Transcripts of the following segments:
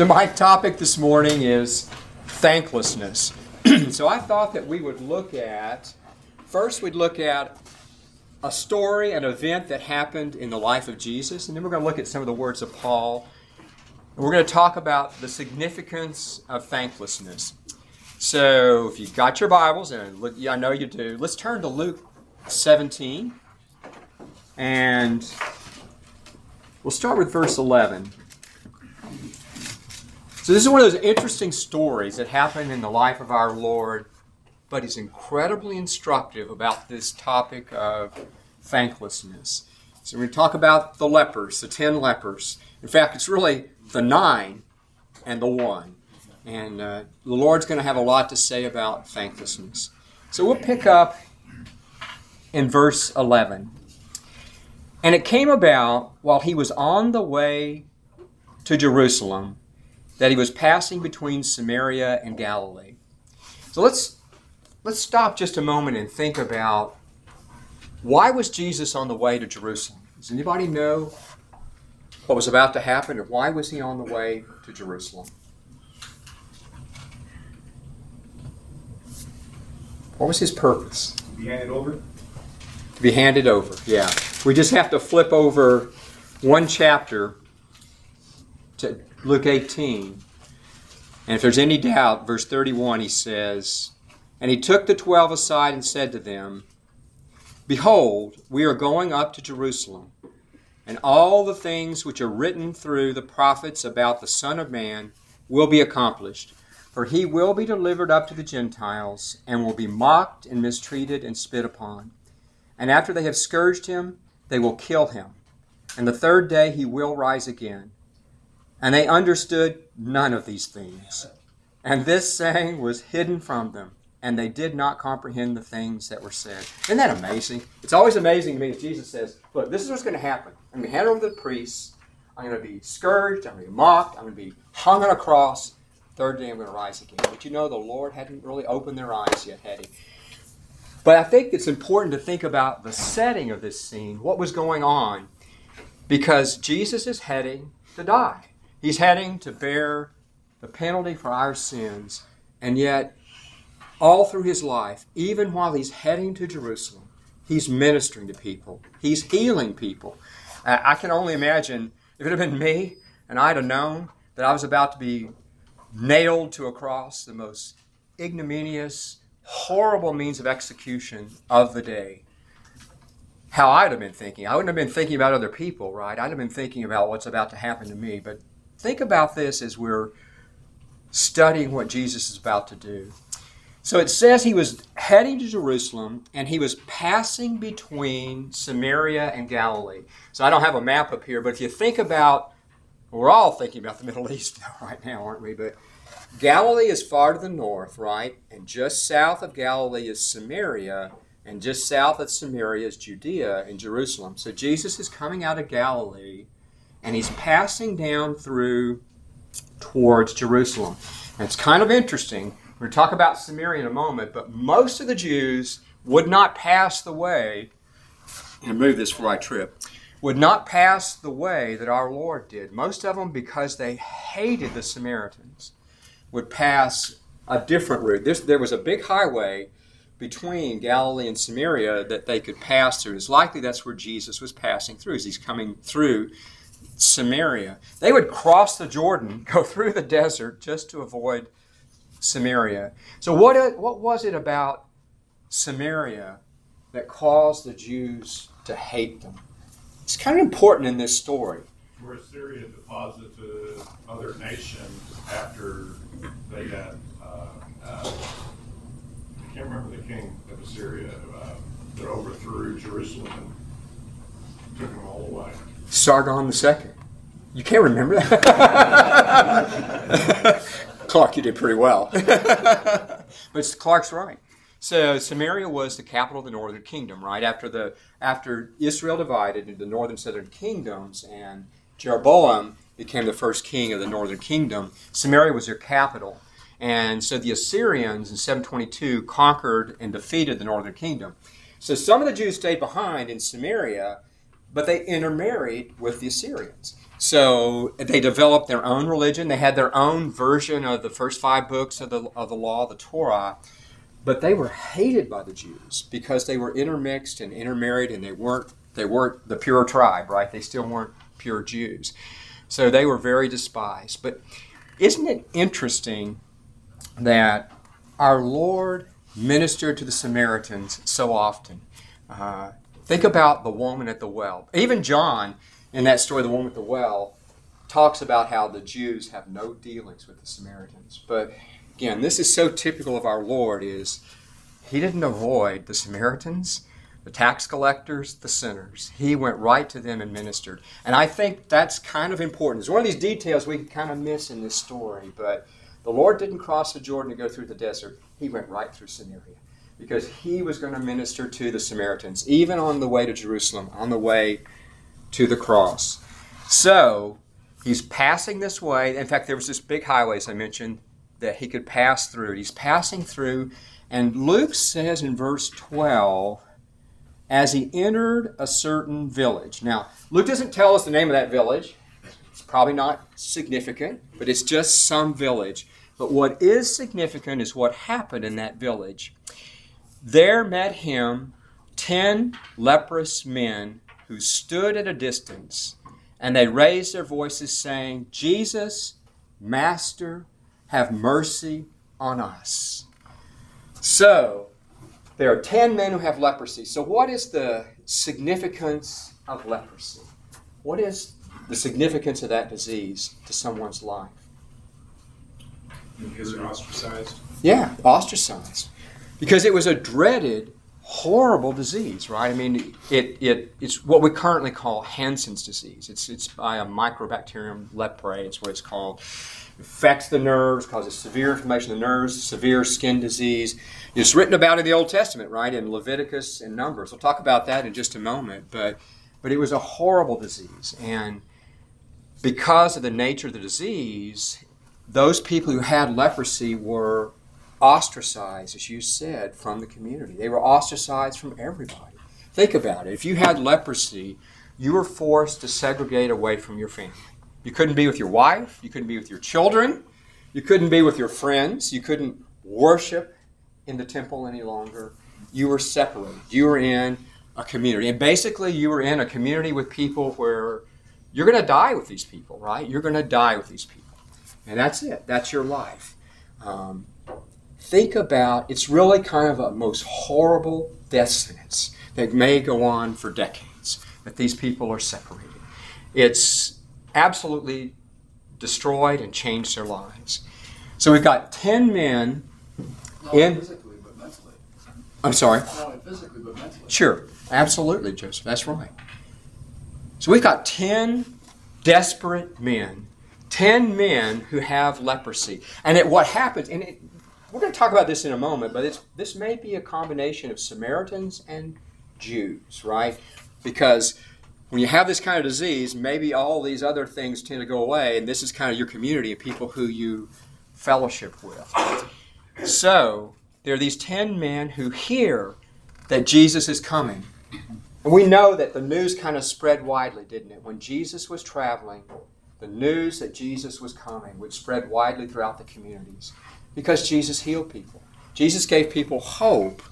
So, my topic this morning is thanklessness. so, I thought that we would look at first, we'd look at a story, an event that happened in the life of Jesus, and then we're going to look at some of the words of Paul. And we're going to talk about the significance of thanklessness. So, if you've got your Bibles, and look, yeah, I know you do, let's turn to Luke 17. And we'll start with verse 11. So, this is one of those interesting stories that happened in the life of our Lord, but is incredibly instructive about this topic of thanklessness. So, we're going to talk about the lepers, the ten lepers. In fact, it's really the nine and the one. And uh, the Lord's going to have a lot to say about thanklessness. So, we'll pick up in verse 11. And it came about while he was on the way to Jerusalem that he was passing between Samaria and Galilee. So let's let's stop just a moment and think about why was Jesus on the way to Jerusalem? Does anybody know what was about to happen or why was he on the way to Jerusalem? What was his purpose? To be handed over? To be handed over, yeah. We just have to flip over one chapter to Luke 18. And if there's any doubt, verse 31, he says, And he took the twelve aside and said to them, Behold, we are going up to Jerusalem, and all the things which are written through the prophets about the Son of Man will be accomplished. For he will be delivered up to the Gentiles, and will be mocked and mistreated and spit upon. And after they have scourged him, they will kill him. And the third day he will rise again. And they understood none of these things. And this saying was hidden from them, and they did not comprehend the things that were said. Isn't that amazing? It's always amazing to me if Jesus says, Look, this is what's going to happen. I'm going to hand over to the priests. I'm going to be scourged. I'm going to be mocked. I'm going to be hung on a cross. Third day I'm going to rise again. But you know, the Lord hadn't really opened their eyes yet, had he? But I think it's important to think about the setting of this scene, what was going on, because Jesus is heading to die. He's heading to bear the penalty for our sins, and yet, all through his life, even while he's heading to Jerusalem, he's ministering to people, he's healing people. I can only imagine if it had been me and I'd have known that I was about to be nailed to a cross, the most ignominious, horrible means of execution of the day. How I'd have been thinking. I wouldn't have been thinking about other people, right? I'd have been thinking about what's about to happen to me. But think about this as we're studying what Jesus is about to do. So it says he was heading to Jerusalem and he was passing between Samaria and Galilee. So I don't have a map up here, but if you think about, we're all thinking about the Middle East right now, aren't we? But Galilee is far to the north, right? And just south of Galilee is Samaria, and just south of Samaria is Judea and Jerusalem. So Jesus is coming out of Galilee, and he's passing down through towards Jerusalem. And it's kind of interesting. We're going to talk about Samaria in a moment, but most of the Jews would not pass the way, and move this before I trip, would not pass the way that our Lord did. Most of them because they hated the Samaritans would pass a different route. This, there was a big highway between Galilee and Samaria that they could pass through. It's likely that's where Jesus was passing through as he's coming through Samaria. They would cross the Jordan, go through the desert just to avoid Samaria. So, what, what was it about Samaria that caused the Jews to hate them? It's kind of important in this story. Where Syria deposited other nations after they got, uh, uh, I can't remember the king of Assyria uh, that overthrew Jerusalem and took them all away. Sargon II. You can't remember that? Clark, you did pretty well. but Clark's right. So Samaria was the capital of the northern kingdom, right? After the after Israel divided into the northern southern kingdoms and Jeroboam became the first king of the northern kingdom, Samaria was their capital. And so the Assyrians in 722 conquered and defeated the northern kingdom. So some of the Jews stayed behind in Samaria, but they intermarried with the Assyrians. So they developed their own religion. They had their own version of the first five books of the, of the law, the Torah. But they were hated by the Jews because they were intermixed and intermarried and they weren't, they weren't the pure tribe, right? They still weren't pure Jews. So they were very despised. But isn't it interesting that our Lord ministered to the Samaritans so often? Uh, think about the woman at the well. Even John, in that story, the woman at the well, talks about how the Jews have no dealings with the Samaritans. But again, this is so typical of our Lord is he didn't avoid the Samaritans, the tax collectors, the sinners. He went right to them and ministered. And I think that's kind of important. It's one of these details we kind of miss in this story, but the Lord didn't cross the Jordan to go through the desert. He went right through Samaria because he was going to minister to the Samaritans, even on the way to Jerusalem, on the way to the cross. So he's passing this way. In fact, there was this big highway, as I mentioned, that he could pass through. He's passing through, and Luke says in verse 12, as he entered a certain village. Now, Luke doesn't tell us the name of that village. It's probably not significant, but it's just some village. But what is significant is what happened in that village. There met him ten leprous men who stood at a distance, and they raised their voices, saying, Jesus, Master, have mercy on us. So, there are 10 men who have leprosy. So, what is the significance of leprosy? What is the significance of that disease to someone's life? Because they're ostracized? Yeah, ostracized. Because it was a dreaded, horrible disease, right? I mean, it, it, it's what we currently call Hansen's disease. It's, it's by a Mycobacterium leprae, it's what it's called. It affects the nerves, causes severe inflammation of the nerves, severe skin disease. It's written about in the Old Testament, right, in Leviticus and Numbers. We'll talk about that in just a moment. But, but it was a horrible disease. And because of the nature of the disease, those people who had leprosy were ostracized, as you said, from the community. They were ostracized from everybody. Think about it. If you had leprosy, you were forced to segregate away from your family. You couldn't be with your wife, you couldn't be with your children, you couldn't be with your friends, you couldn't worship in the temple any longer. You were separated. You were in a community. And basically, you were in a community with people where you're going to die with these people, right? You're going to die with these people. And that's it. That's your life. Um, think about it's really kind of a most horrible death sentence that may go on for decades, that these people are separated. It's absolutely destroyed and changed their lives. So we've got 10 men Not In- physically, but mentally. I'm sorry. Not only physically, but mentally. Sure, absolutely, Joseph. That's right. So we've got 10 desperate men, 10 men who have leprosy. And it, what happens, and it, we're going to talk about this in a moment, but it's, this may be a combination of Samaritans and Jews, right? Because when you have this kind of disease, maybe all these other things tend to go away, and this is kind of your community and people who you fellowship with. So, there are these 10 men who hear that Jesus is coming. And we know that the news kind of spread widely, didn't it? When Jesus was traveling, the news that Jesus was coming would spread widely throughout the communities because Jesus healed people. Jesus gave people hope.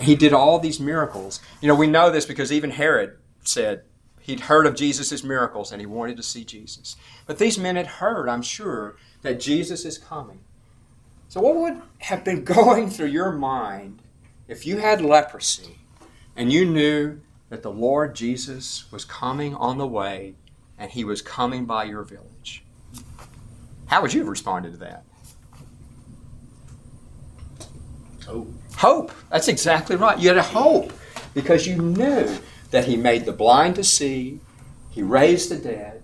He did all these miracles. You know, we know this because even Herod said he'd heard of Jesus' miracles and he wanted to see Jesus. But these men had heard, I'm sure, that Jesus is coming. So, what would have been going through your mind if you had leprosy and you knew that the Lord Jesus was coming on the way and he was coming by your village? How would you have responded to that? Oh. Hope. That's exactly right. You had a hope because you knew that he made the blind to see, he raised the dead,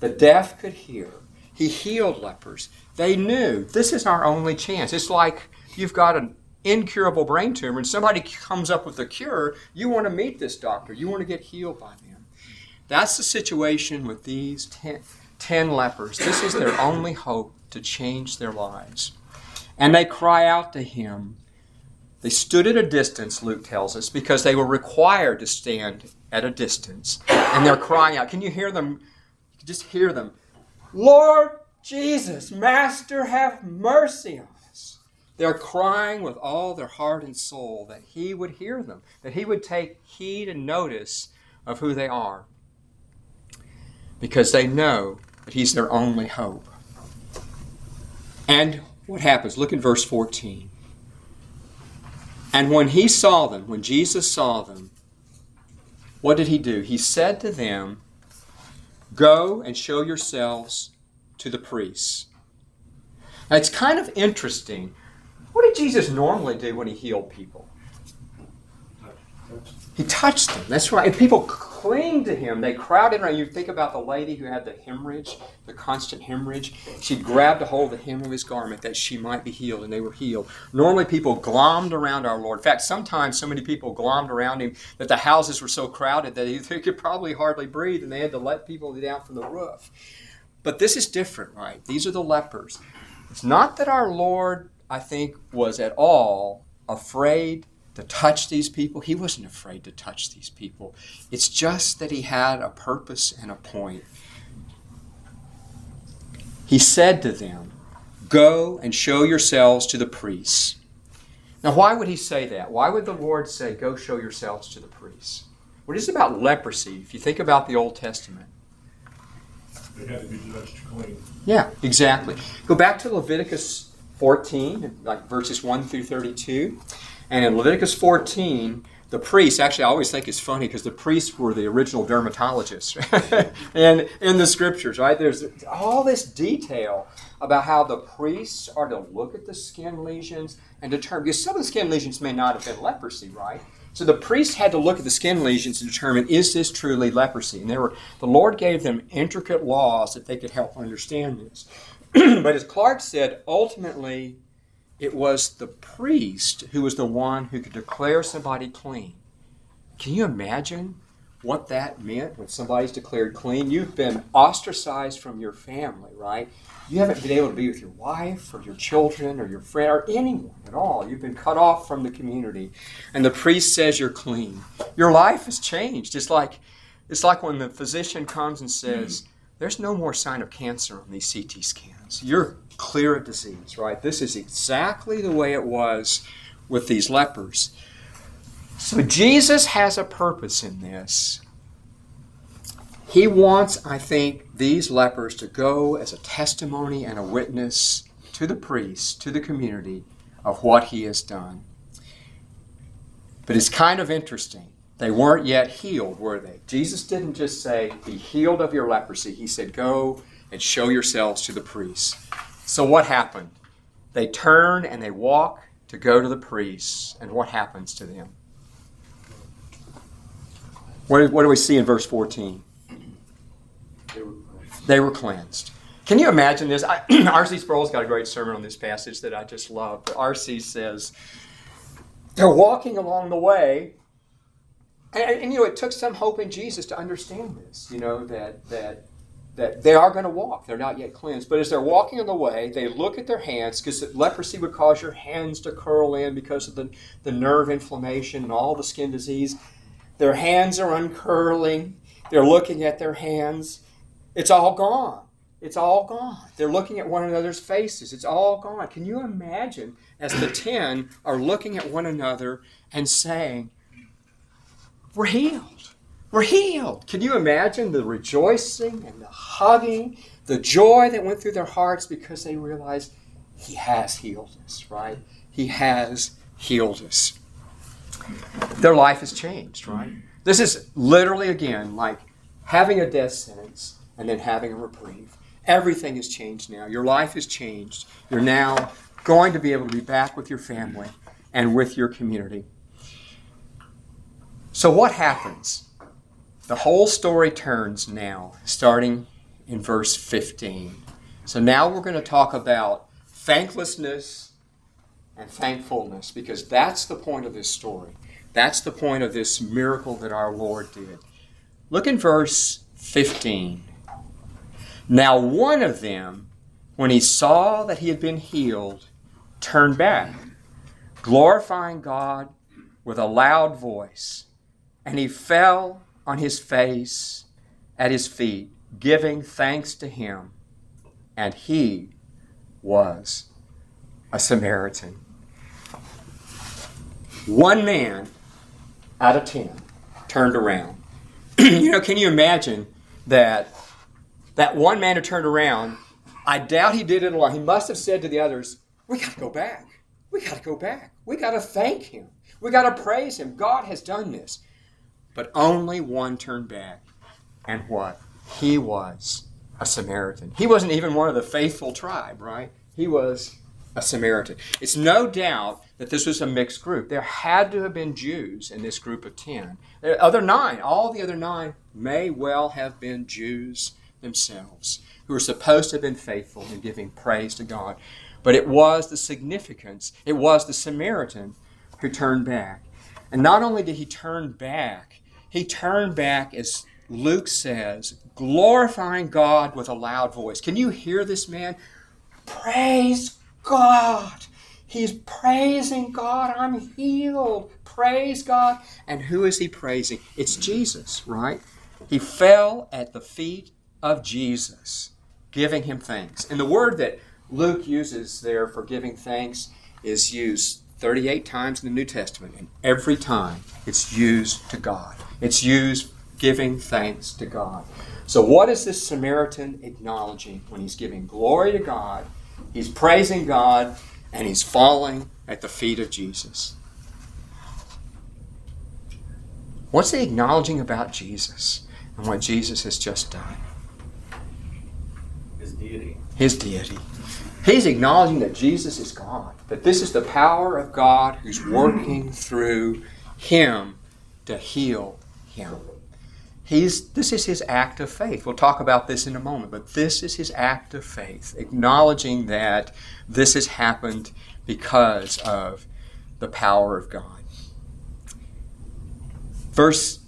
the deaf could hear, he healed lepers. They knew this is our only chance. It's like you've got an incurable brain tumor and somebody comes up with a cure. You want to meet this doctor, you want to get healed by them. That's the situation with these ten lepers. This is their only hope to change their lives. And they cry out to him. They stood at a distance, Luke tells us, because they were required to stand at a distance. And they're crying out. Can you hear them? You can just hear them Lord Jesus, Master, have mercy on us. They're crying with all their heart and soul that He would hear them, that He would take heed and notice of who they are, because they know that He's their only hope. And what happens? Look at verse 14. And when He saw them, when Jesus saw them, what did He do? He said to them, Go and show yourselves to the priests. Now, it's kind of interesting. What did Jesus normally do when he healed people? He touched them. That's right. And people cling to him. They crowded around. You think about the lady who had the hemorrhage, the constant hemorrhage. She grabbed a hold of the hem of his garment that she might be healed, and they were healed. Normally, people glommed around our Lord. In fact, sometimes so many people glommed around him that the houses were so crowded that he, they could probably hardly breathe, and they had to let people down from the roof. But this is different, right? These are the lepers. It's not that our Lord, I think, was at all afraid to touch these people. He wasn't afraid to touch these people. It's just that he had a purpose and a point. He said to them, Go and show yourselves to the priests. Now, why would he say that? Why would the Lord say, Go show yourselves to the priests? What is about leprosy? If you think about the Old Testament, They had to be judged clean. yeah, exactly. Go back to Leviticus 14, like verses 1 through 32. And in Leviticus 14, the priests, actually, I always think it's funny because the priests were the original dermatologists. and in the scriptures, right? There's all this detail about how the priests are to look at the skin lesions and determine, because some of the skin lesions may not have been leprosy, right? So the priests had to look at the skin lesions to determine is this truly leprosy, and there were the Lord gave them intricate laws that they could help understand this. but as Clark said, ultimately it was the priest who was the one who could declare somebody clean. Can you imagine what that meant when somebody's declared clean? You've been ostracized from your family, right? You haven't been able to be with your wife or your children or your friend or anyone at all. You've been cut off from the community. And the priest says you're clean. Your life has changed. It's like it's like when the physician comes and says, There's no more sign of cancer on these CT scans. You're clear of disease, right? This is exactly the way it was with these lepers. So Jesus has a purpose in this. He wants, I think, these lepers to go as a testimony and a witness to the priests, to the community, of what he has done. But it's kind of interesting. They weren't yet healed, were they? Jesus didn't just say, Be healed of your leprosy. He said, Go and show yourselves to the priests. So what happened? They turn and they walk to go to the priests. And what happens to them? What, what do we see in verse 14? They were, They were cleansed. Can you imagine this? R.C. Sproul's got a great sermon on this passage that I just love. R.C. says, they're walking along the way, and, and, you know, it took some hope in Jesus to understand this, you know, that, that, that they are going to walk. They're not yet cleansed. But as they're walking on the way, they look at their hands, because leprosy would cause your hands to curl in because of the, the nerve inflammation and all the skin disease. Their hands are uncurling. They're looking at their hands. It's all gone. It's all gone. They're looking at one another's faces. It's all gone. Can you imagine as the ten are looking at one another and saying, We're healed. We're healed. Can you imagine the rejoicing and the hugging, the joy that went through their hearts because they realized He has healed us, right? He has healed us. Their life has changed, right? This is literally, again, like having a death sentence and then having a reprieve. Everything has changed now. Your life has changed. You're now going to be able to be back with your family and with your community. So, what happens? The whole story turns now, starting in verse 15. So, now we're going to talk about thanklessness and thankfulness because that's the point of this story. That's the point of this miracle that our Lord did. Look in verse 15. Now, one of them, when he saw that he had been healed, turned back, glorifying God with a loud voice, and he fell on his face at his feet, giving thanks to him, and he was a Samaritan. One man out of ten turned around. you know, can you imagine that that one man who turned around? I doubt he did it alone. He must have said to the others, "We got to go back. We got to go back. We got to thank him. We got to praise him. God has done this." But only one turned back. And what? He was a Samaritan. He wasn't even one of the faithful tribe, right? He was a Samaritan. It's no doubt that this was a mixed group. There had to have been Jews in this group of ten. The other nine, all the other nine, may well have been Jews themselves who were supposed to have been faithful in giving praise to God. But it was the significance, it was the Samaritan who turned back. And not only did he turn back, he turned back, as Luke says, glorifying God with a loud voice. Can you hear this man? Praise God. He's praising God. I'm healed. Praise God. And who is he praising? It's Jesus, right? He fell at the feet of Jesus, giving him thanks. And the word that Luke uses there for giving thanks is used 38 times in the New Testament, and every time it's used to God. It's used giving thanks to God. So, what is this Samaritan acknowledging when he's giving glory to God? He's praising God and he's falling at the feet of Jesus. What's he acknowledging about Jesus and what Jesus has just done? His deity. His deity. He's acknowledging that Jesus is God, that this is the power of God who's working through him to heal him. He's, this is his act of faith. We'll talk about this in a moment, but this is his act of faith, acknowledging that this has happened because of the power of God. Verse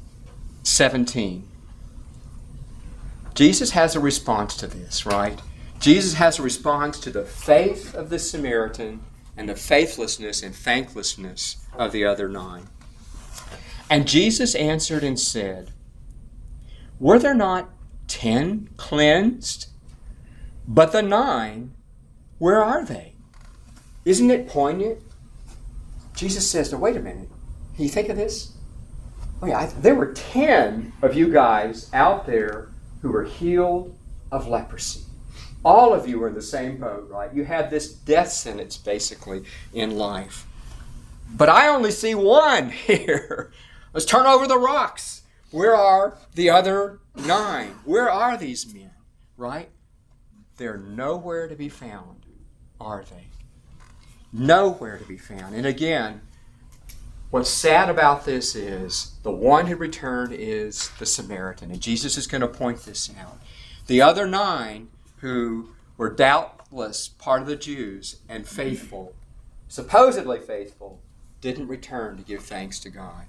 17. Jesus has a response to this, right? Jesus has a response to the faith of the Samaritan and the faithlessness and thanklessness of the other nine. And Jesus answered and said, were there not ten cleansed? But the nine, where are they? Isn't it poignant? Jesus says, now wait a minute. Can you think of this? Oh, yeah, I, there were ten of you guys out there who were healed of leprosy. All of you were in the same boat, right? You had this death sentence basically in life. But I only see one here. Let's turn over the rocks. Where are the other nine? Where are these men? Right? They're nowhere to be found, are they? Nowhere to be found. And again, what's sad about this is the one who returned is the Samaritan. And Jesus is going to point this out. The other nine who were doubtless part of the Jews and faithful, supposedly faithful, didn't return to give thanks to God.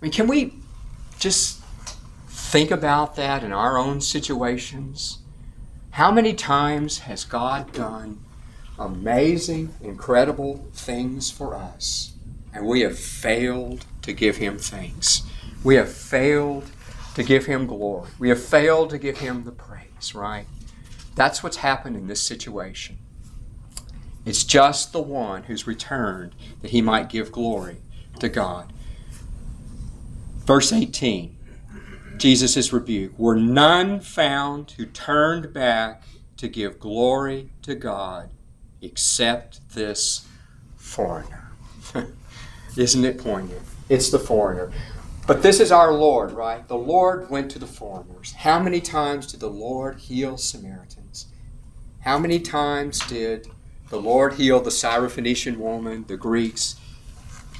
I mean, can we just think about that in our own situations. How many times has God done amazing, incredible things for us, and we have failed to give Him thanks? We have failed to give Him glory. We have failed to give Him the praise, right? That's what's happened in this situation. It's just the one who's returned that he might give glory to God. Verse 18 Jesus' rebuke were none found who turned back to give glory to God except this foreigner. Isn't it poignant? It's the foreigner. But this is our Lord, right? The Lord went to the foreigners. How many times did the Lord heal Samaritans? How many times did the Lord heal the Syrophoenician woman, the Greeks?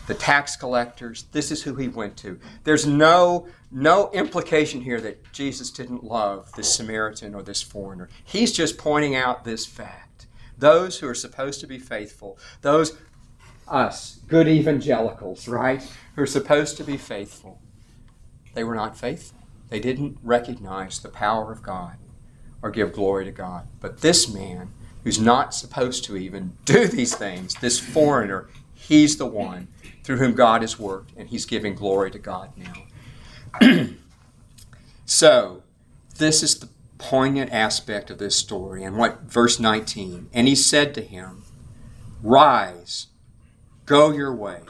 The tax collectors. This is who he went to. There's no no implication here that Jesus didn't love this Samaritan or this foreigner. He's just pointing out this fact. Those who are supposed to be faithful, those us, good evangelicals, right, who are supposed to be faithful, they were not faithful. They didn't recognize the power of God or give glory to God. But this man, who's not supposed to even do these things, this foreigner, he's the one through whom God has worked, and he's giving glory to God now. so, this is the poignant aspect of this story and what verse 19 and he said to him rise go your way.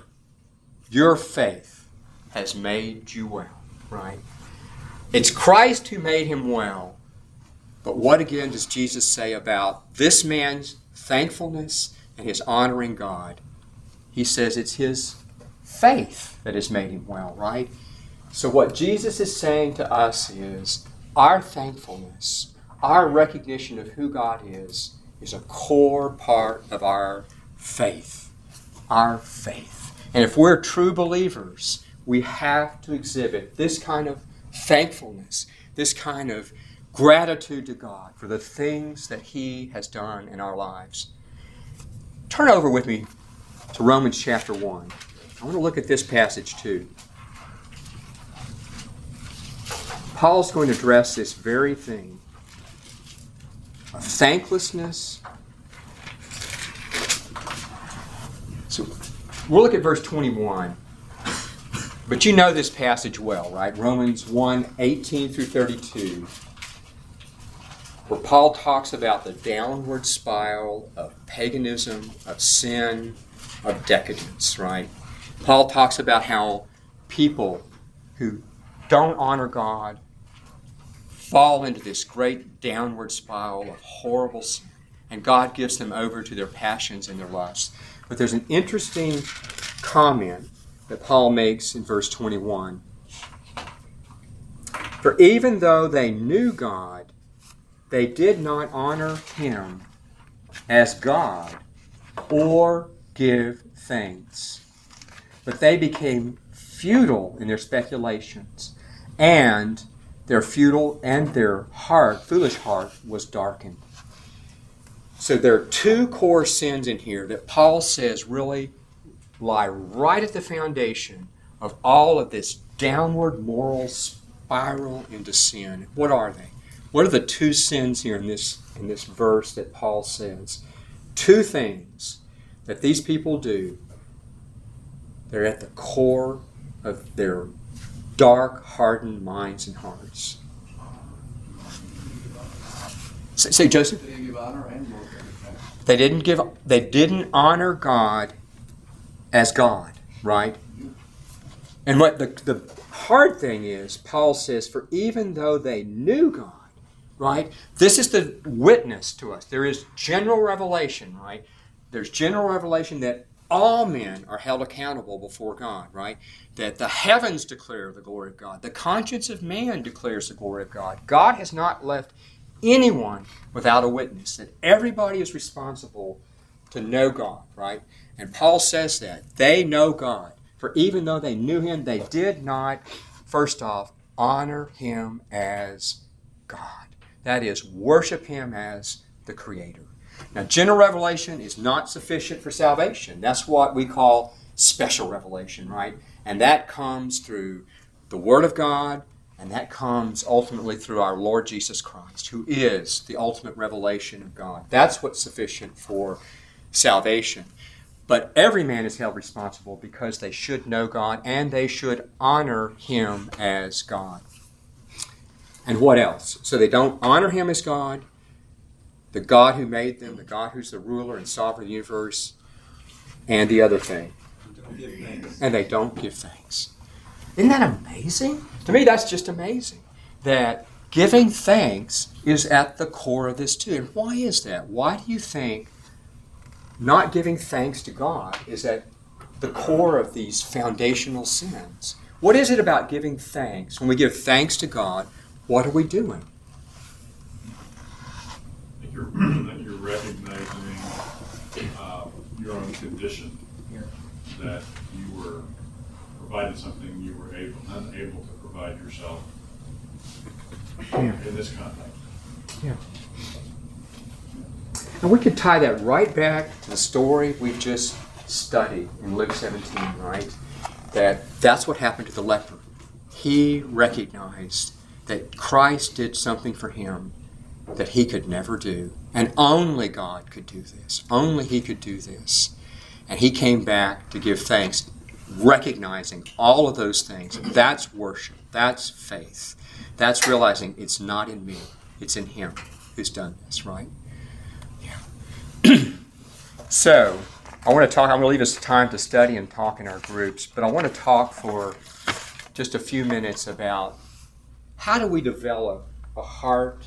Your faith has made you well right? It's christ who made him well but what again does jesus say about this man's thankfulness and his honoring god? He says it's his faith that has made him well right so what jesus is saying to us is our thankfulness, our recognition of who God is, is a core part of our faith. Our faith. And if we're true believers, we have to exhibit this kind of thankfulness, this kind of gratitude to God for the things that He has done in our lives. Turn over with me to Romans chapter 1. I want to look at this passage too. Paul's going to address this very thing of thanklessness. So we'll look at verse 21. But you know this passage well, right? Romans 1 18 through 32, where Paul talks about the downward spiral of paganism, of sin, of decadence, right? Paul talks about how people who don't honor God, fall into this great downward spiral of horrible sin, and God gives them over to their passions and their lusts. But there's an interesting comment that Paul makes in verse 21. For even though they knew God, they did not honor him as God or give thanks. But they became futile in their speculations, and their futile and their heart, foolish heart, was darkened. So there are two core sins in here that Paul says really lie right at the foundation of all of this downward moral spiral into sin. What are they? What are the two sins here in this in this verse that Paul says? Two things that these people do. They're at the core of their dark, hardened minds and hearts. Say, say Joseph. They didn't give honor and glory. They didn't give. They didn't honor God as God, right? And what the the hard thing is, Paul says, for even though they knew God, right? This is the witness to us. There is general revelation, right? There's general revelation that all men are held accountable before God, right? That the heavens declare the glory of God. The conscience of man declares the glory of God. God has not left anyone without a witness, that everybody is responsible to know God, right? And Paul says that. They know God. For even though they knew him, they did not, first off, honor him as God. That is, worship him as the Creator. Now, general revelation is not sufficient for salvation. That's what we call special revelation, right? And that comes through the Word of God, and that comes ultimately through our Lord Jesus Christ, who is the ultimate revelation of God. That's what's sufficient for salvation. But every man is held responsible because they should know God and they should honor Him as God. And what else? So they don't honor Him as God, the God who made them, the God who's the ruler and sovereign of the universe, and the other thing. And they don't give thanks. Isn't that amazing? To me, that's just amazing. That giving thanks is at the core of this too. And why is that? Why do you think not giving thanks to God is at the core of these foundational sins? What is it about giving thanks? When we give thanks to God, what are we doing? That you're, that you're recognizing uh, your own condition, that you were provided something you were able, unable to provide yourself in this context. Yeah. And we could tie that right back to the story we just studied in Luke 17, right? That that's what happened to the leper. He recognized that Christ did something for him that he could never do. And only God could do this. Only he could do this. And he came back to give thanks, recognizing all of those things. That's worship. That's faith. That's realizing it's not in me. It's in Him who's done this, right? Yeah. so, I want to talk, I'm going to leave us time to study and talk in our groups, but I want to talk for just a few minutes about how do we develop a heart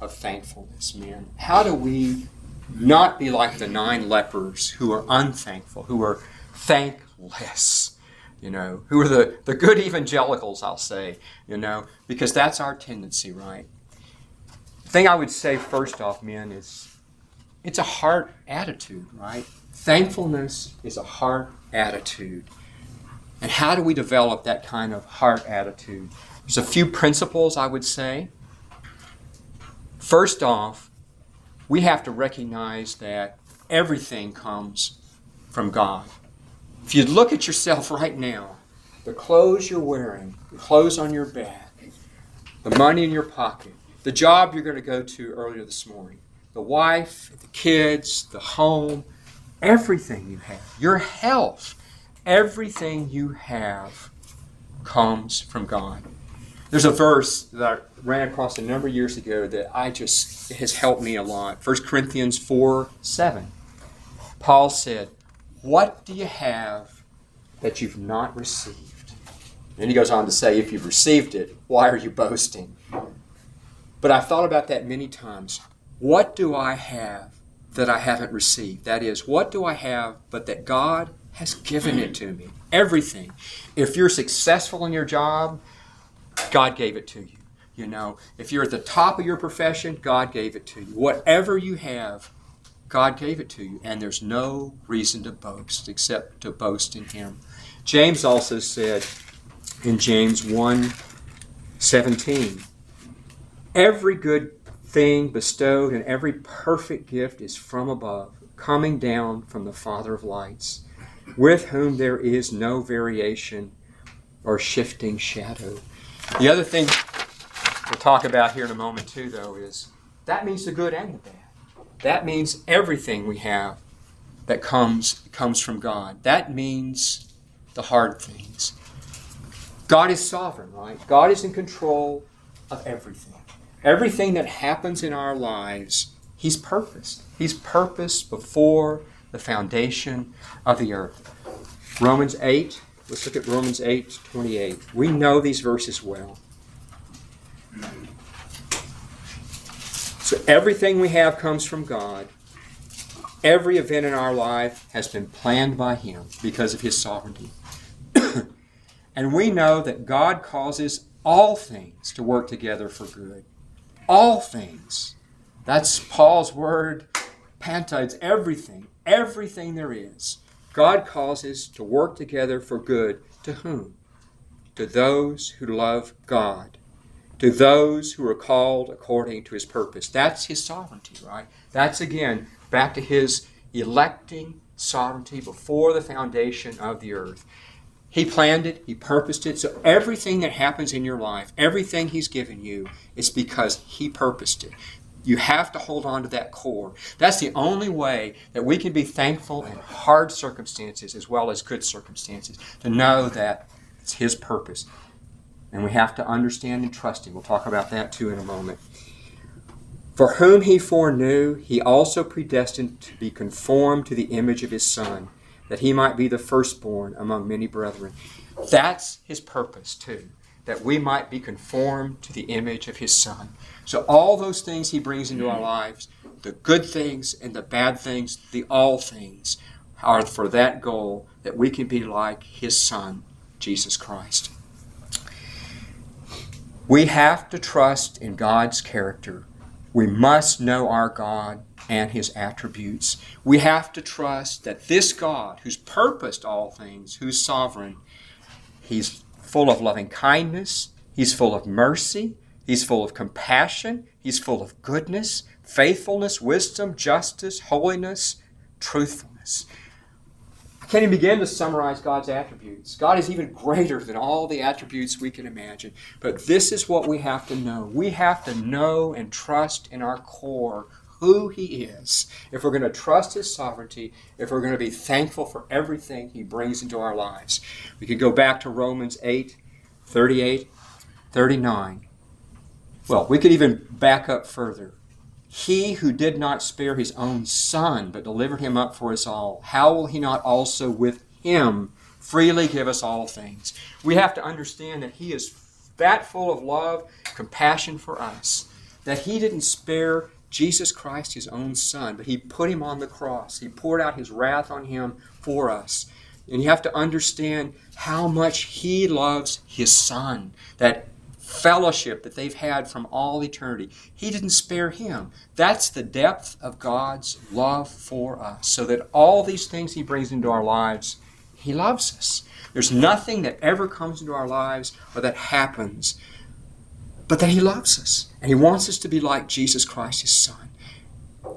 of thankfulness, man? How do we not be like the nine lepers who are unthankful, who are thankless? You know, who are the, the good evangelicals, I'll say, you know, because that's our tendency, right? The thing I would say first off, men, is it's a heart attitude, right? Thankfulness is a heart attitude. And how do we develop that kind of heart attitude? There's a few principles I would say. First off, we have to recognize that everything comes from God. If you look at yourself right now, the clothes you're wearing, the clothes on your back, the money in your pocket, the job you're going to go to earlier this morning, the wife, the kids, the home, everything you have, your health, everything you have comes from God. There's a verse that I ran across a number of years ago that I just has helped me a lot. 1 Corinthians 4 7. Paul said, What do you have that you've not received? And he goes on to say, If you've received it, why are you boasting? But I've thought about that many times. What do I have that I haven't received? That is, what do I have but that God has given it to me? Everything. If you're successful in your job, God gave it to you. You know, if you're at the top of your profession, God gave it to you. Whatever you have, God gave it to you. And there's no reason to boast except to boast in Him. James also said in James 1 17, Every good thing bestowed and every perfect gift is from above, coming down from the Father of lights, with whom there is no variation or shifting shadow. The other thing we'll talk about here in a moment, too, though, is that means the good and the bad. That means everything we have that comes comes from God. That means the hard things. God is sovereign, right? God is in control of everything. Everything that happens in our lives, He's purposed. He's purposed before the foundation of the earth. Romans 8, let's look at Romans 8 28. We know these verses well. So everything we have comes from God. Every event in our life has been planned by Him because of His sovereignty. and we know that God causes all things to work together for good. All things. That's Paul's word, pantides, everything. Everything there is. God causes to work together for good. To whom? To those who love God. To those who are called according to his purpose. That's his sovereignty, right? That's again back to his electing sovereignty before the foundation of the earth. He planned it, He purposed it. So everything that happens in your life, everything He's given you, is because He purposed it. You have to hold on to that core. That's the only way that we can be thankful in hard circumstances as well as good circumstances, to know that it's His purpose. And we have to understand and trust Him. We'll talk about that too in a moment. For whom He foreknew, He also predestined to be conformed to the image of His Son that he might be the firstborn among many brethren. That's his purpose, too, that we might be conformed to the image of his Son. So, all those things he brings into our lives, the good things and the bad things, the all things, are for that goal that we can be like his Son, Jesus Christ. We have to trust in God's character. We must know our God and his attributes. We have to trust that this God, who's purposed all things, who's sovereign, he's full of loving kindness, he's full of mercy, he's full of compassion, he's full of goodness, faithfulness, wisdom, justice, holiness, truthfulness. I can't even begin to summarize God's attributes. God is even greater than all the attributes we can imagine. But this is what we have to know. We have to know and trust in our core who He is, if we're going to trust His sovereignty, if we're going to be thankful for everything He brings into our lives. We can go back to Romans 8 38, 39. Well, we could even back up further. He who did not spare his own son, but delivered him up for us all, how will he not also with him freely give us all things? We have to understand that he is that full of love, compassion for us, that he didn't spare Jesus Christ, his own son, but he put him on the cross. He poured out his wrath on him for us. And you have to understand how much he loves his son, that fellowship that they've had from all eternity. He didn't spare him. That's the depth of God's love for us. So that all these things he brings into our lives, he loves us. There's nothing that ever comes into our lives or that happens but that he loves us. And he wants us to be like Jesus Christ, his son.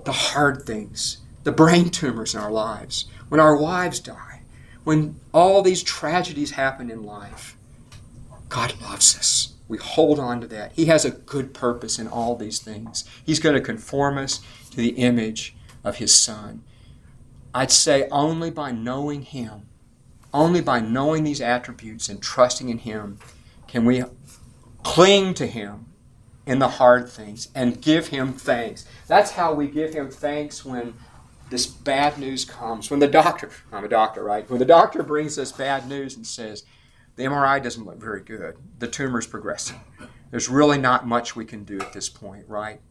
The hard things, the brain tumors in our lives, when our wives die, when all these tragedies happen in life, God loves us we hold on to that. He has a good purpose in all these things. He's going to conform us to the image of His Son. I'd say only by knowing Him, only by knowing these attributes and trusting in Him, can we cling to Him in the hard things and give Him thanks. That's how we give Him thanks when this bad news comes. When the doctor, I'm a doctor, right? When the doctor brings us bad news and says, the MRI doesn't look very good. The tumor's progressing. There's really not much we can do at this point, right?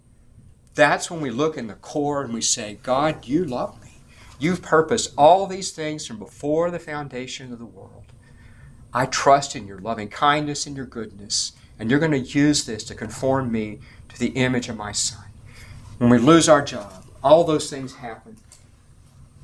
That's when we look in the core and we say, God, you love me. You've purposed all these things from before the foundation of the world. I trust in your loving kindness and your goodness, and you're going to use this to conform me to the image of my Son. When we lose our job, all those things happen.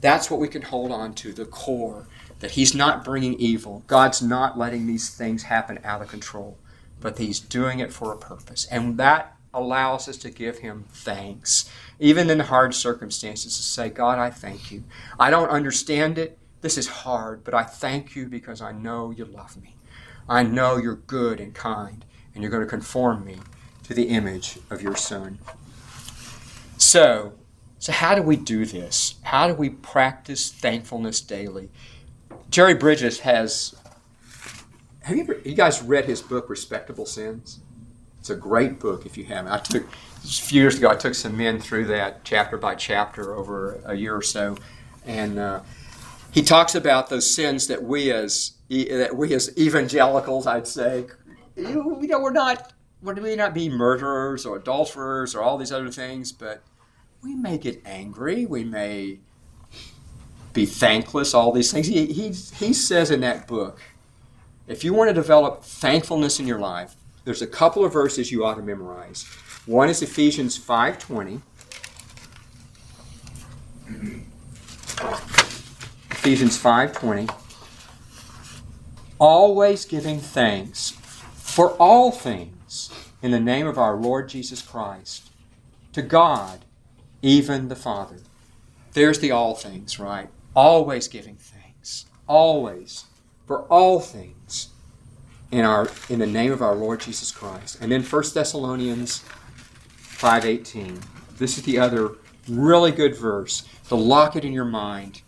That's what we can hold on to, the core that He's not bringing evil. God's not letting these things happen out of control, but He's doing it for a purpose. And that allows us to give Him thanks, even in hard circumstances, to say, God, I thank you. I don't understand it. This is hard, but I thank you because I know you love me. I know you're good and kind, and you're going to conform me to the image of your Son. So, so how do we do this? How do we practice thankfulness daily? Jerry Bridges has. Have you, ever, you guys read his book, Respectable Sins? It's a great book if you haven't. I took a few years ago. I took some men through that chapter by chapter over a year or so, and uh, he talks about those sins that we as that we as evangelicals, I'd say, you know, we're not we may not be murderers or adulterers or all these other things, but we may get angry. We may be thankless, all these things. He, he, he says in that book, if you want to develop thankfulness in your life, there's a couple of verses you ought to memorize. One is Ephesians 5.20. Ephesians 5.20. Always giving thanks for all things in the name of our Lord Jesus Christ to God, even the Father. There's the all things, right? always giving thanks, always, for all things in our in the name of our Lord Jesus Christ. And then 1 Thessalonians 5:18. This is the other really good verse to lock it in your mind.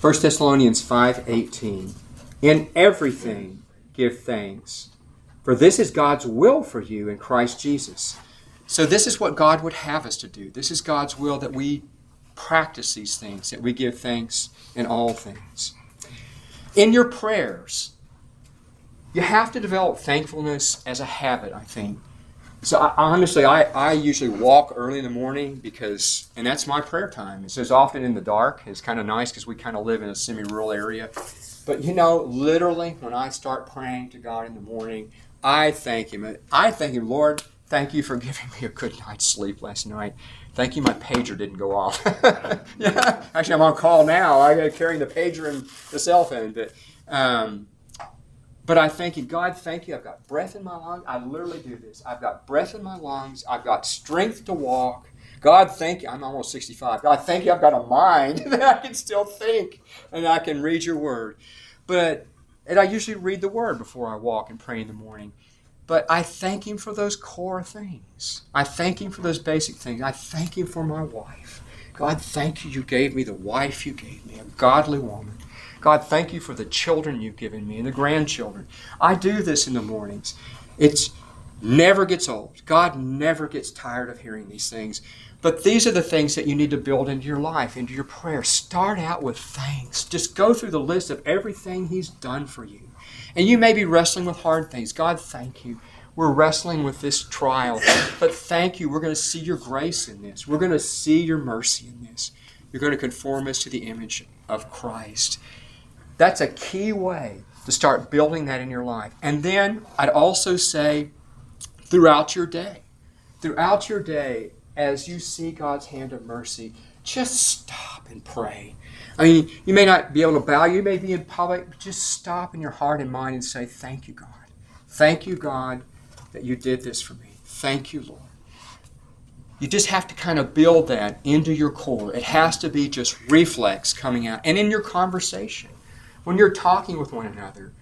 1 Thessalonians 5:18. In everything give thanks, for this is God's will for you in Christ Jesus. So this is what God would have us to do. This is God's will that we practice these things, that we give thanks in all things. In your prayers, you have to develop thankfulness as a habit, I think. So I, honestly, I, I usually walk early in the morning because, and that's my prayer time. It's as often in the dark. It's kind of nice because we kind of live in a semi-rural area. But you know, literally, when I start praying to God in the morning, I thank Him. I thank Him, Lord, thank you for giving me a good night's sleep last night. Thank you, my pager didn't go off. yeah, actually, I'm on call now. I got carrying the pager and the cell phone, but um, but I thank you, God. Thank you. I've got breath in my lungs. I literally do this. I've got breath in my lungs. I've got strength to walk. God, thank you. I'm almost 65. God, thank you. I've got a mind that I can still think and I can read your word. But and I usually read the word before I walk and pray in the morning. But I thank Him for those core things. I thank Him for those basic things. I thank Him for my wife. God, thank you. You gave me the wife you gave me, a godly woman. God, thank you for the children you've given me and the grandchildren. I do this in the mornings. It's never gets old. God never gets tired of hearing these things. But these are the things that you need to build into your life, into your prayer. Start out with thanks. Just go through the list of everything He's done for you. And you may be wrestling with hard things. God, thank you. We're wrestling with this trial. But thank you. We're going to see your grace in this. We're going to see your mercy in this. You're going to conform us to the image of Christ. That's a key way to start building that in your life. And then I'd also say throughout your day, throughout your day, as you see God's hand of mercy, just stop and pray. I mean, you may not be able to bow, you may be in public, but just stop in your heart and mind and say, Thank you, God. Thank you, God, that you did this for me. Thank you, Lord. You just have to kind of build that into your core. It has to be just reflex coming out. And in your conversation, when you're talking with one another,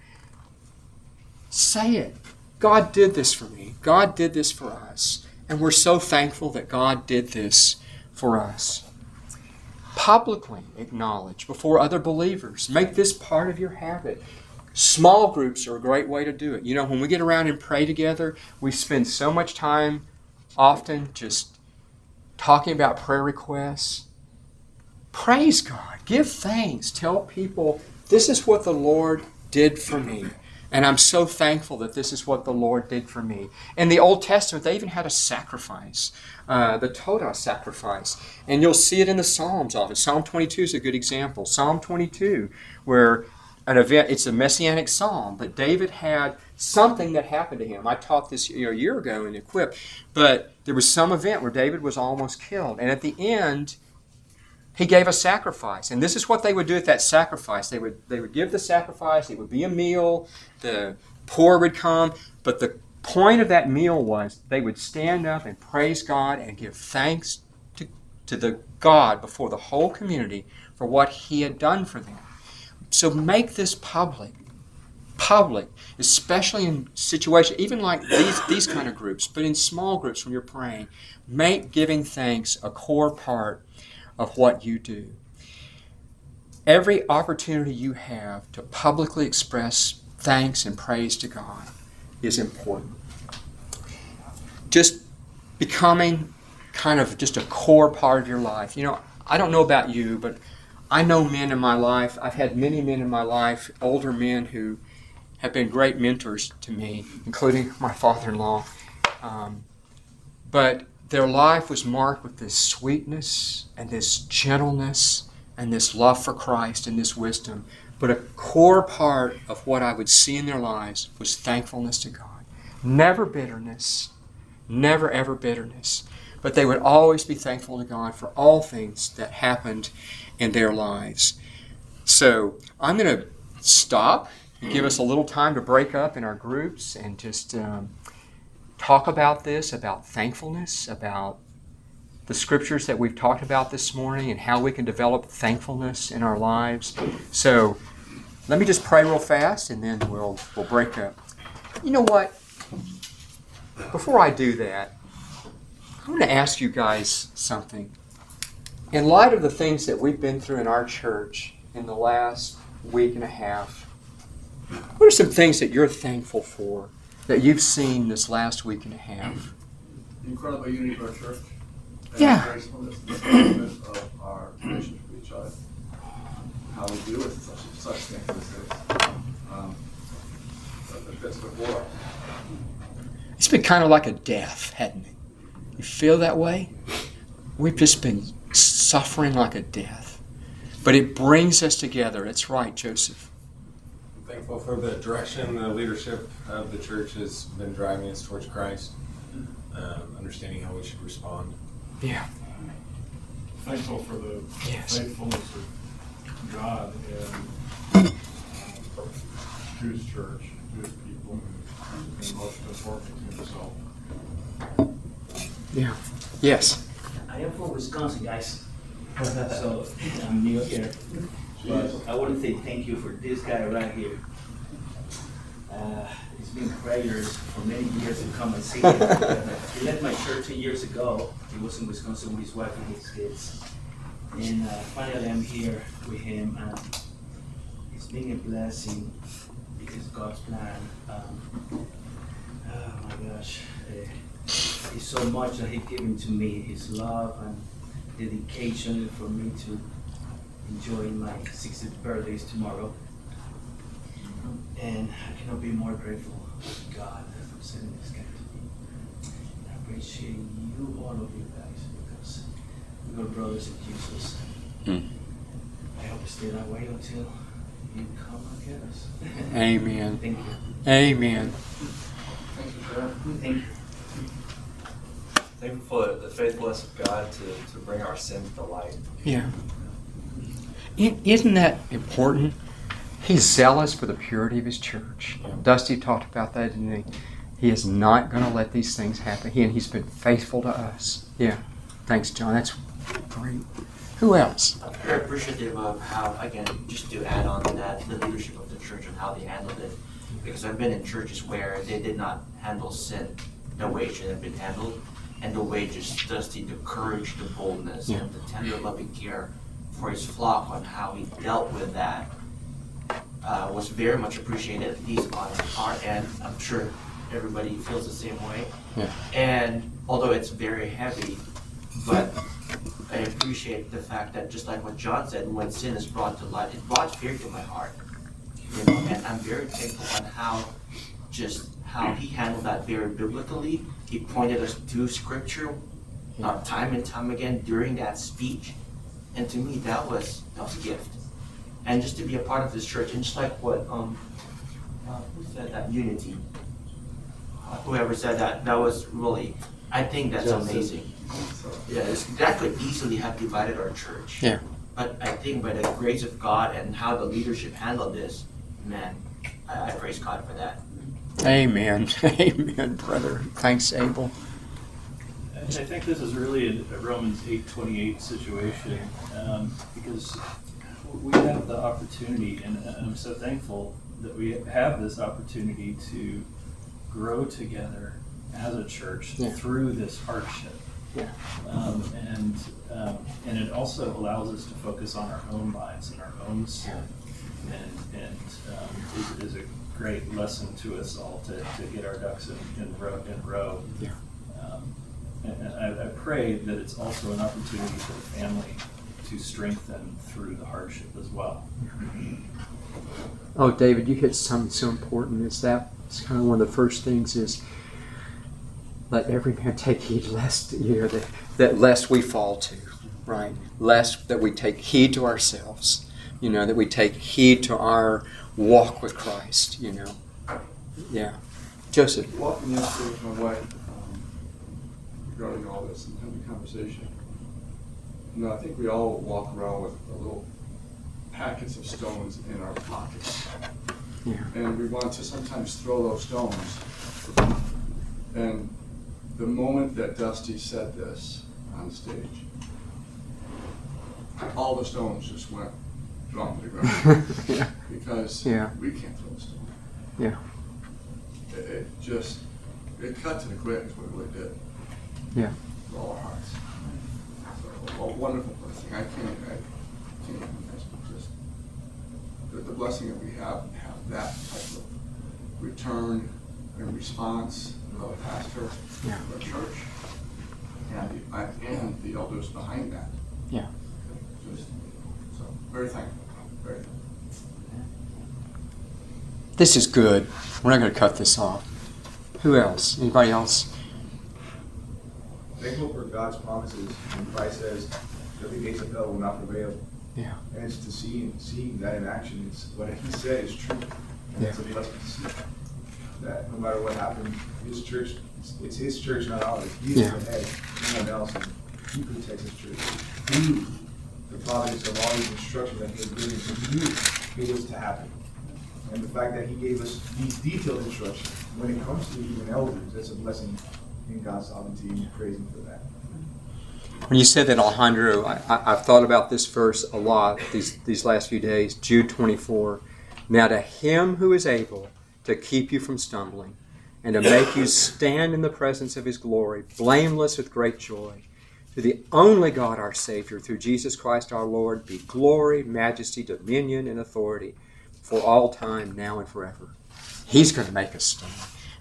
say it. God did this for me. God did this for us. And we're so thankful that God did this for us. Publicly acknowledge before other believers. Make this part of your habit. Small groups are a great way to do it. You know, when we get around and pray together, we spend so much time often just talking about prayer requests. Praise God. Give thanks. Tell people this is what the Lord did for me. And I'm so thankful that this is what the Lord did for me. In the Old Testament, they even had a sacrifice, uh, the Todah sacrifice. And you'll see it in the Psalms often. Psalm 22 is a good example. Psalm 22, where an event, it's a messianic psalm, but David had something that happened to him. I taught this you know, a year ago in Equip, but there was some event where David was almost killed. And at the end, he gave a sacrifice. And this is what they would do at that sacrifice. They would they would give the sacrifice, it would be a meal, the poor would come, but the point of that meal was they would stand up and praise God and give thanks to, to the God before the whole community for what he had done for them. So make this public. Public, especially in situations, even like these, these kind of groups, but in small groups when you're praying, make giving thanks a core part of what you do. Every opportunity you have to publicly express thanks and praise to God is important. Just becoming kind of just a core part of your life. You know, I don't know about you, but I know men in my life. I've had many men in my life, older men who have been great mentors to me, including my father in law. Um, but their life was marked with this sweetness and this gentleness and this love for Christ and this wisdom. But a core part of what I would see in their lives was thankfulness to God. Never bitterness, never ever bitterness. But they would always be thankful to God for all things that happened in their lives. So I'm going to stop and give us a little time to break up in our groups and just um, talk about this, about thankfulness, about the scriptures that we've talked about this morning and how we can develop thankfulness in our lives. So let me just pray real fast and then we'll we'll break up. You know what? Before I do that, I'm going to ask you guys something. In light of the things that we've been through in our church in the last week and a half, what are some things that you're thankful for that you've seen this last week and a half? The incredible unity of our church. and Yeah. gracefulness of our relationship with each other. How we do it, such, such things as this. Um, That's before. It's been kind of like a death, hadn't it? You feel that way? We've just been suffering like a death. But it brings us together. That's right, Joseph. I'm thankful for the direction the leadership of the church has been driving us towards Christ, um, understanding how we should respond. Yeah. Thankful for the Yes. faithfulness of God and uh, to his church, to his people, and most importantly to himself. Yeah. Yes. I am from Wisconsin, guys. So I'm new here. But I want to say thank you for this guy right here. Uh, it's been prayers for many years to come and see him. he left my church two years ago. He was in Wisconsin with his wife and his kids. And uh, finally I'm here with him. And it's been a blessing because God's plan. Um, Oh my gosh. Uh, it's so much that He's given to me, His love and dedication for me to enjoy my 60th birthday tomorrow. And I cannot be more grateful to God for sending this guy to me. I appreciate you, all of you guys, because we're brothers in Jesus. Mm. I hope it's stay that way until you come and get us. Amen. Thank you. Amen. Thank you, Sharon. Thank you. Thankful for the faithfulness of God to, to bring our sins to light. Yeah. I- Isn't that important? He's zealous for the purity of his church. Dusty talked about that, didn't he? He is not going to let these things happen. He, and he's been faithful to us. Yeah. Thanks, John. That's great. Who else? I'm very appreciative of how, again, just to add on to that, the leadership of the church and how they handled it. Because I've been in churches where they did not handle sin the way it should have been handled, and the way just Dusty, the courage, the boldness, Yeah. and the tender loving care for his flock on how he dealt with that uh, was very much appreciated, at least on our end. I'm sure everybody feels the same way. Yeah. And although it's very heavy, but I appreciate the fact that just like what John said, when sin is brought to light, it brought fear to my heart. You know, and I'm very thankful on how just how he handled that very biblically. He pointed us to scripture uh, time and time again during that speech. And to me that was that was a gift. And just to be a part of this church and just like what um uh, who said that unity. Uh, whoever said that, that was really I think that's Joseph. amazing. Yeah, that could easily have divided our church. Yeah. But I think by the grace of God and how the leadership handled this, man, I, I praise God for that. Amen. Amen, brother. Thanks, Abel. I I think this is really a Romans eight twenty-eight situation, um, because we have the opportunity, and I'm so thankful that we have this opportunity to grow together as a church Yeah. through this hardship. Yeah. Um, and, um, and it also allows us to focus on our own lives and our own sin. And, and, um, is, is a great lesson to us all to, to get our ducks in, in row, in row. Yeah. And, and I, I pray that it's also an opportunity for the family to strengthen through the hardship as well. Oh, David, you hit something so important. Is that it's kind of one of the first things is let every man take heed lest you know that, that lest we fall to, right? Lest that we take heed to ourselves, you know, that we take heed to our walk with Christ, you know. Yeah. Joseph. Walking yesterday with my wife regarding all this and having a conversation. You know, I think we all walk around with a little packets of stones in our pockets. Yeah. And we want to sometimes throw those stones. And the moment that Dusty said this on stage, all the stones just went dropped to the ground. yeah. because Yeah. we can't throw a stone. Yeah. It, it just, it cut to the quick is what it really did. Yeah. With all our hearts. A wonderful blessing. I can't, I can't imagine just the, the blessing that we have, have that type of return and response of a pastor Yeah. of a church and the, I- and the elders behind that. Yeah. Just, so, very thankful, very thankful. This is good. We're not going to cut this off. Who else? Anybody else? Thankful for God's promises. When Christ says that the gates of hell will not prevail. Yeah. And it's to see seeing that in action. It's what He said is true. And it's a blessing to see that no matter what happens, His church, it's, it's His church, not ours. He is Yeah. the head, no one else. And He protects His church. Through the providence of all these instructions that He has given, He knew it was to happen. And the fact that He gave us these detailed instructions when it comes to even elders, that's a blessing in God's sovereignty, and praise Him for that. When you said that, Alejandro, I, I, I've thought about this verse a lot these, these last few days. Jude 24. Now to him who is able to keep you from stumbling and to make you stand in the presence of his glory, blameless with great joy, to the only God our Savior, through Jesus Christ our Lord, be glory, majesty, dominion, and authority for all time, now and forever. He's going to make us stand.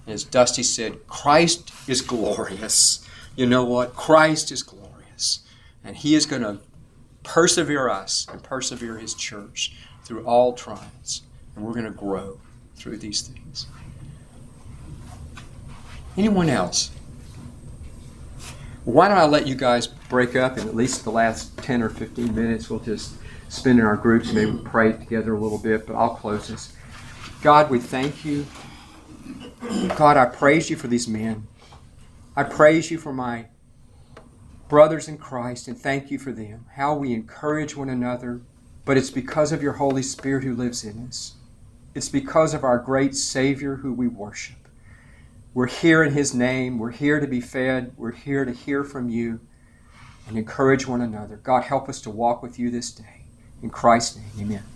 And as Dusty said, Christ is glorious. You know what? Christ is glorious. And He is going to persevere us and persevere His church through all trials. And we're going to grow through these things. Anyone else? Why don't I let you guys break up in at least the last 10 or 15 minutes? We'll just spend in our groups, maybe pray together a little bit, but I'll close this. God, we thank you. God, I praise you for these men. I praise you for my brothers in Christ and thank you for them. How we encourage one another, but it's because of your Holy Spirit who lives in us. It's because of our great Savior who we worship. We're here in His name. We're here to be fed. We're here to hear from you and encourage one another. God, help us to walk with you this day. In Christ's name, amen.